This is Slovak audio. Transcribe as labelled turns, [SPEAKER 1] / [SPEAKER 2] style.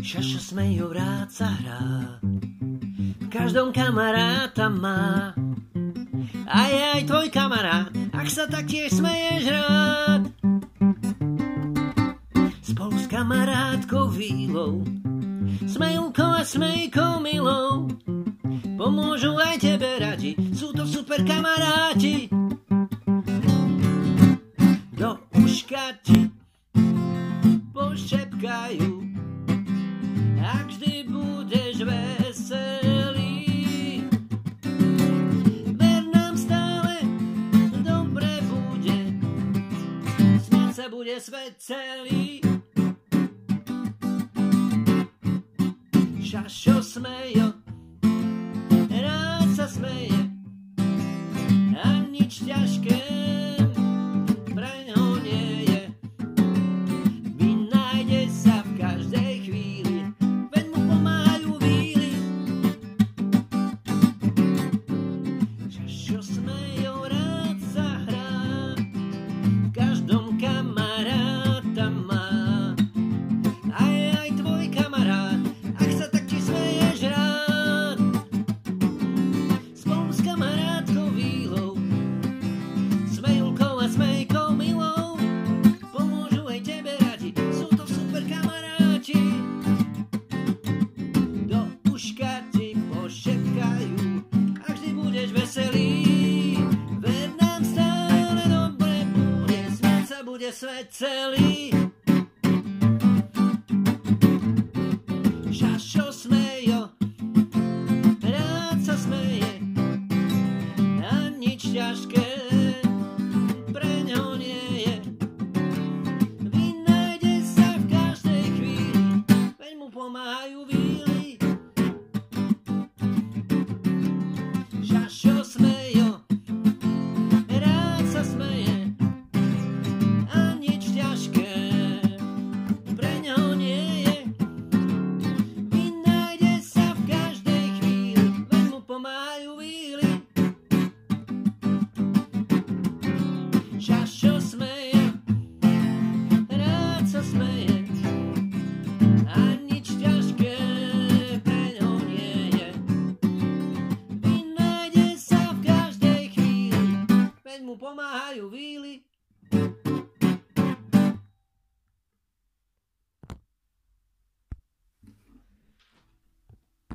[SPEAKER 1] Šaša smejú, rád sa hrá. V každom kamaráta má. A je aj tvoj kamarát, ak sa taktiež smeješ rád. Spolu s kamarátkou Vílou, smejúkou a smejkou milou, pomôžu aj tebe radi, sú to super kamaráti. Do uška ti pošepkajú, ve sveceli. Šašo I tell you? Como a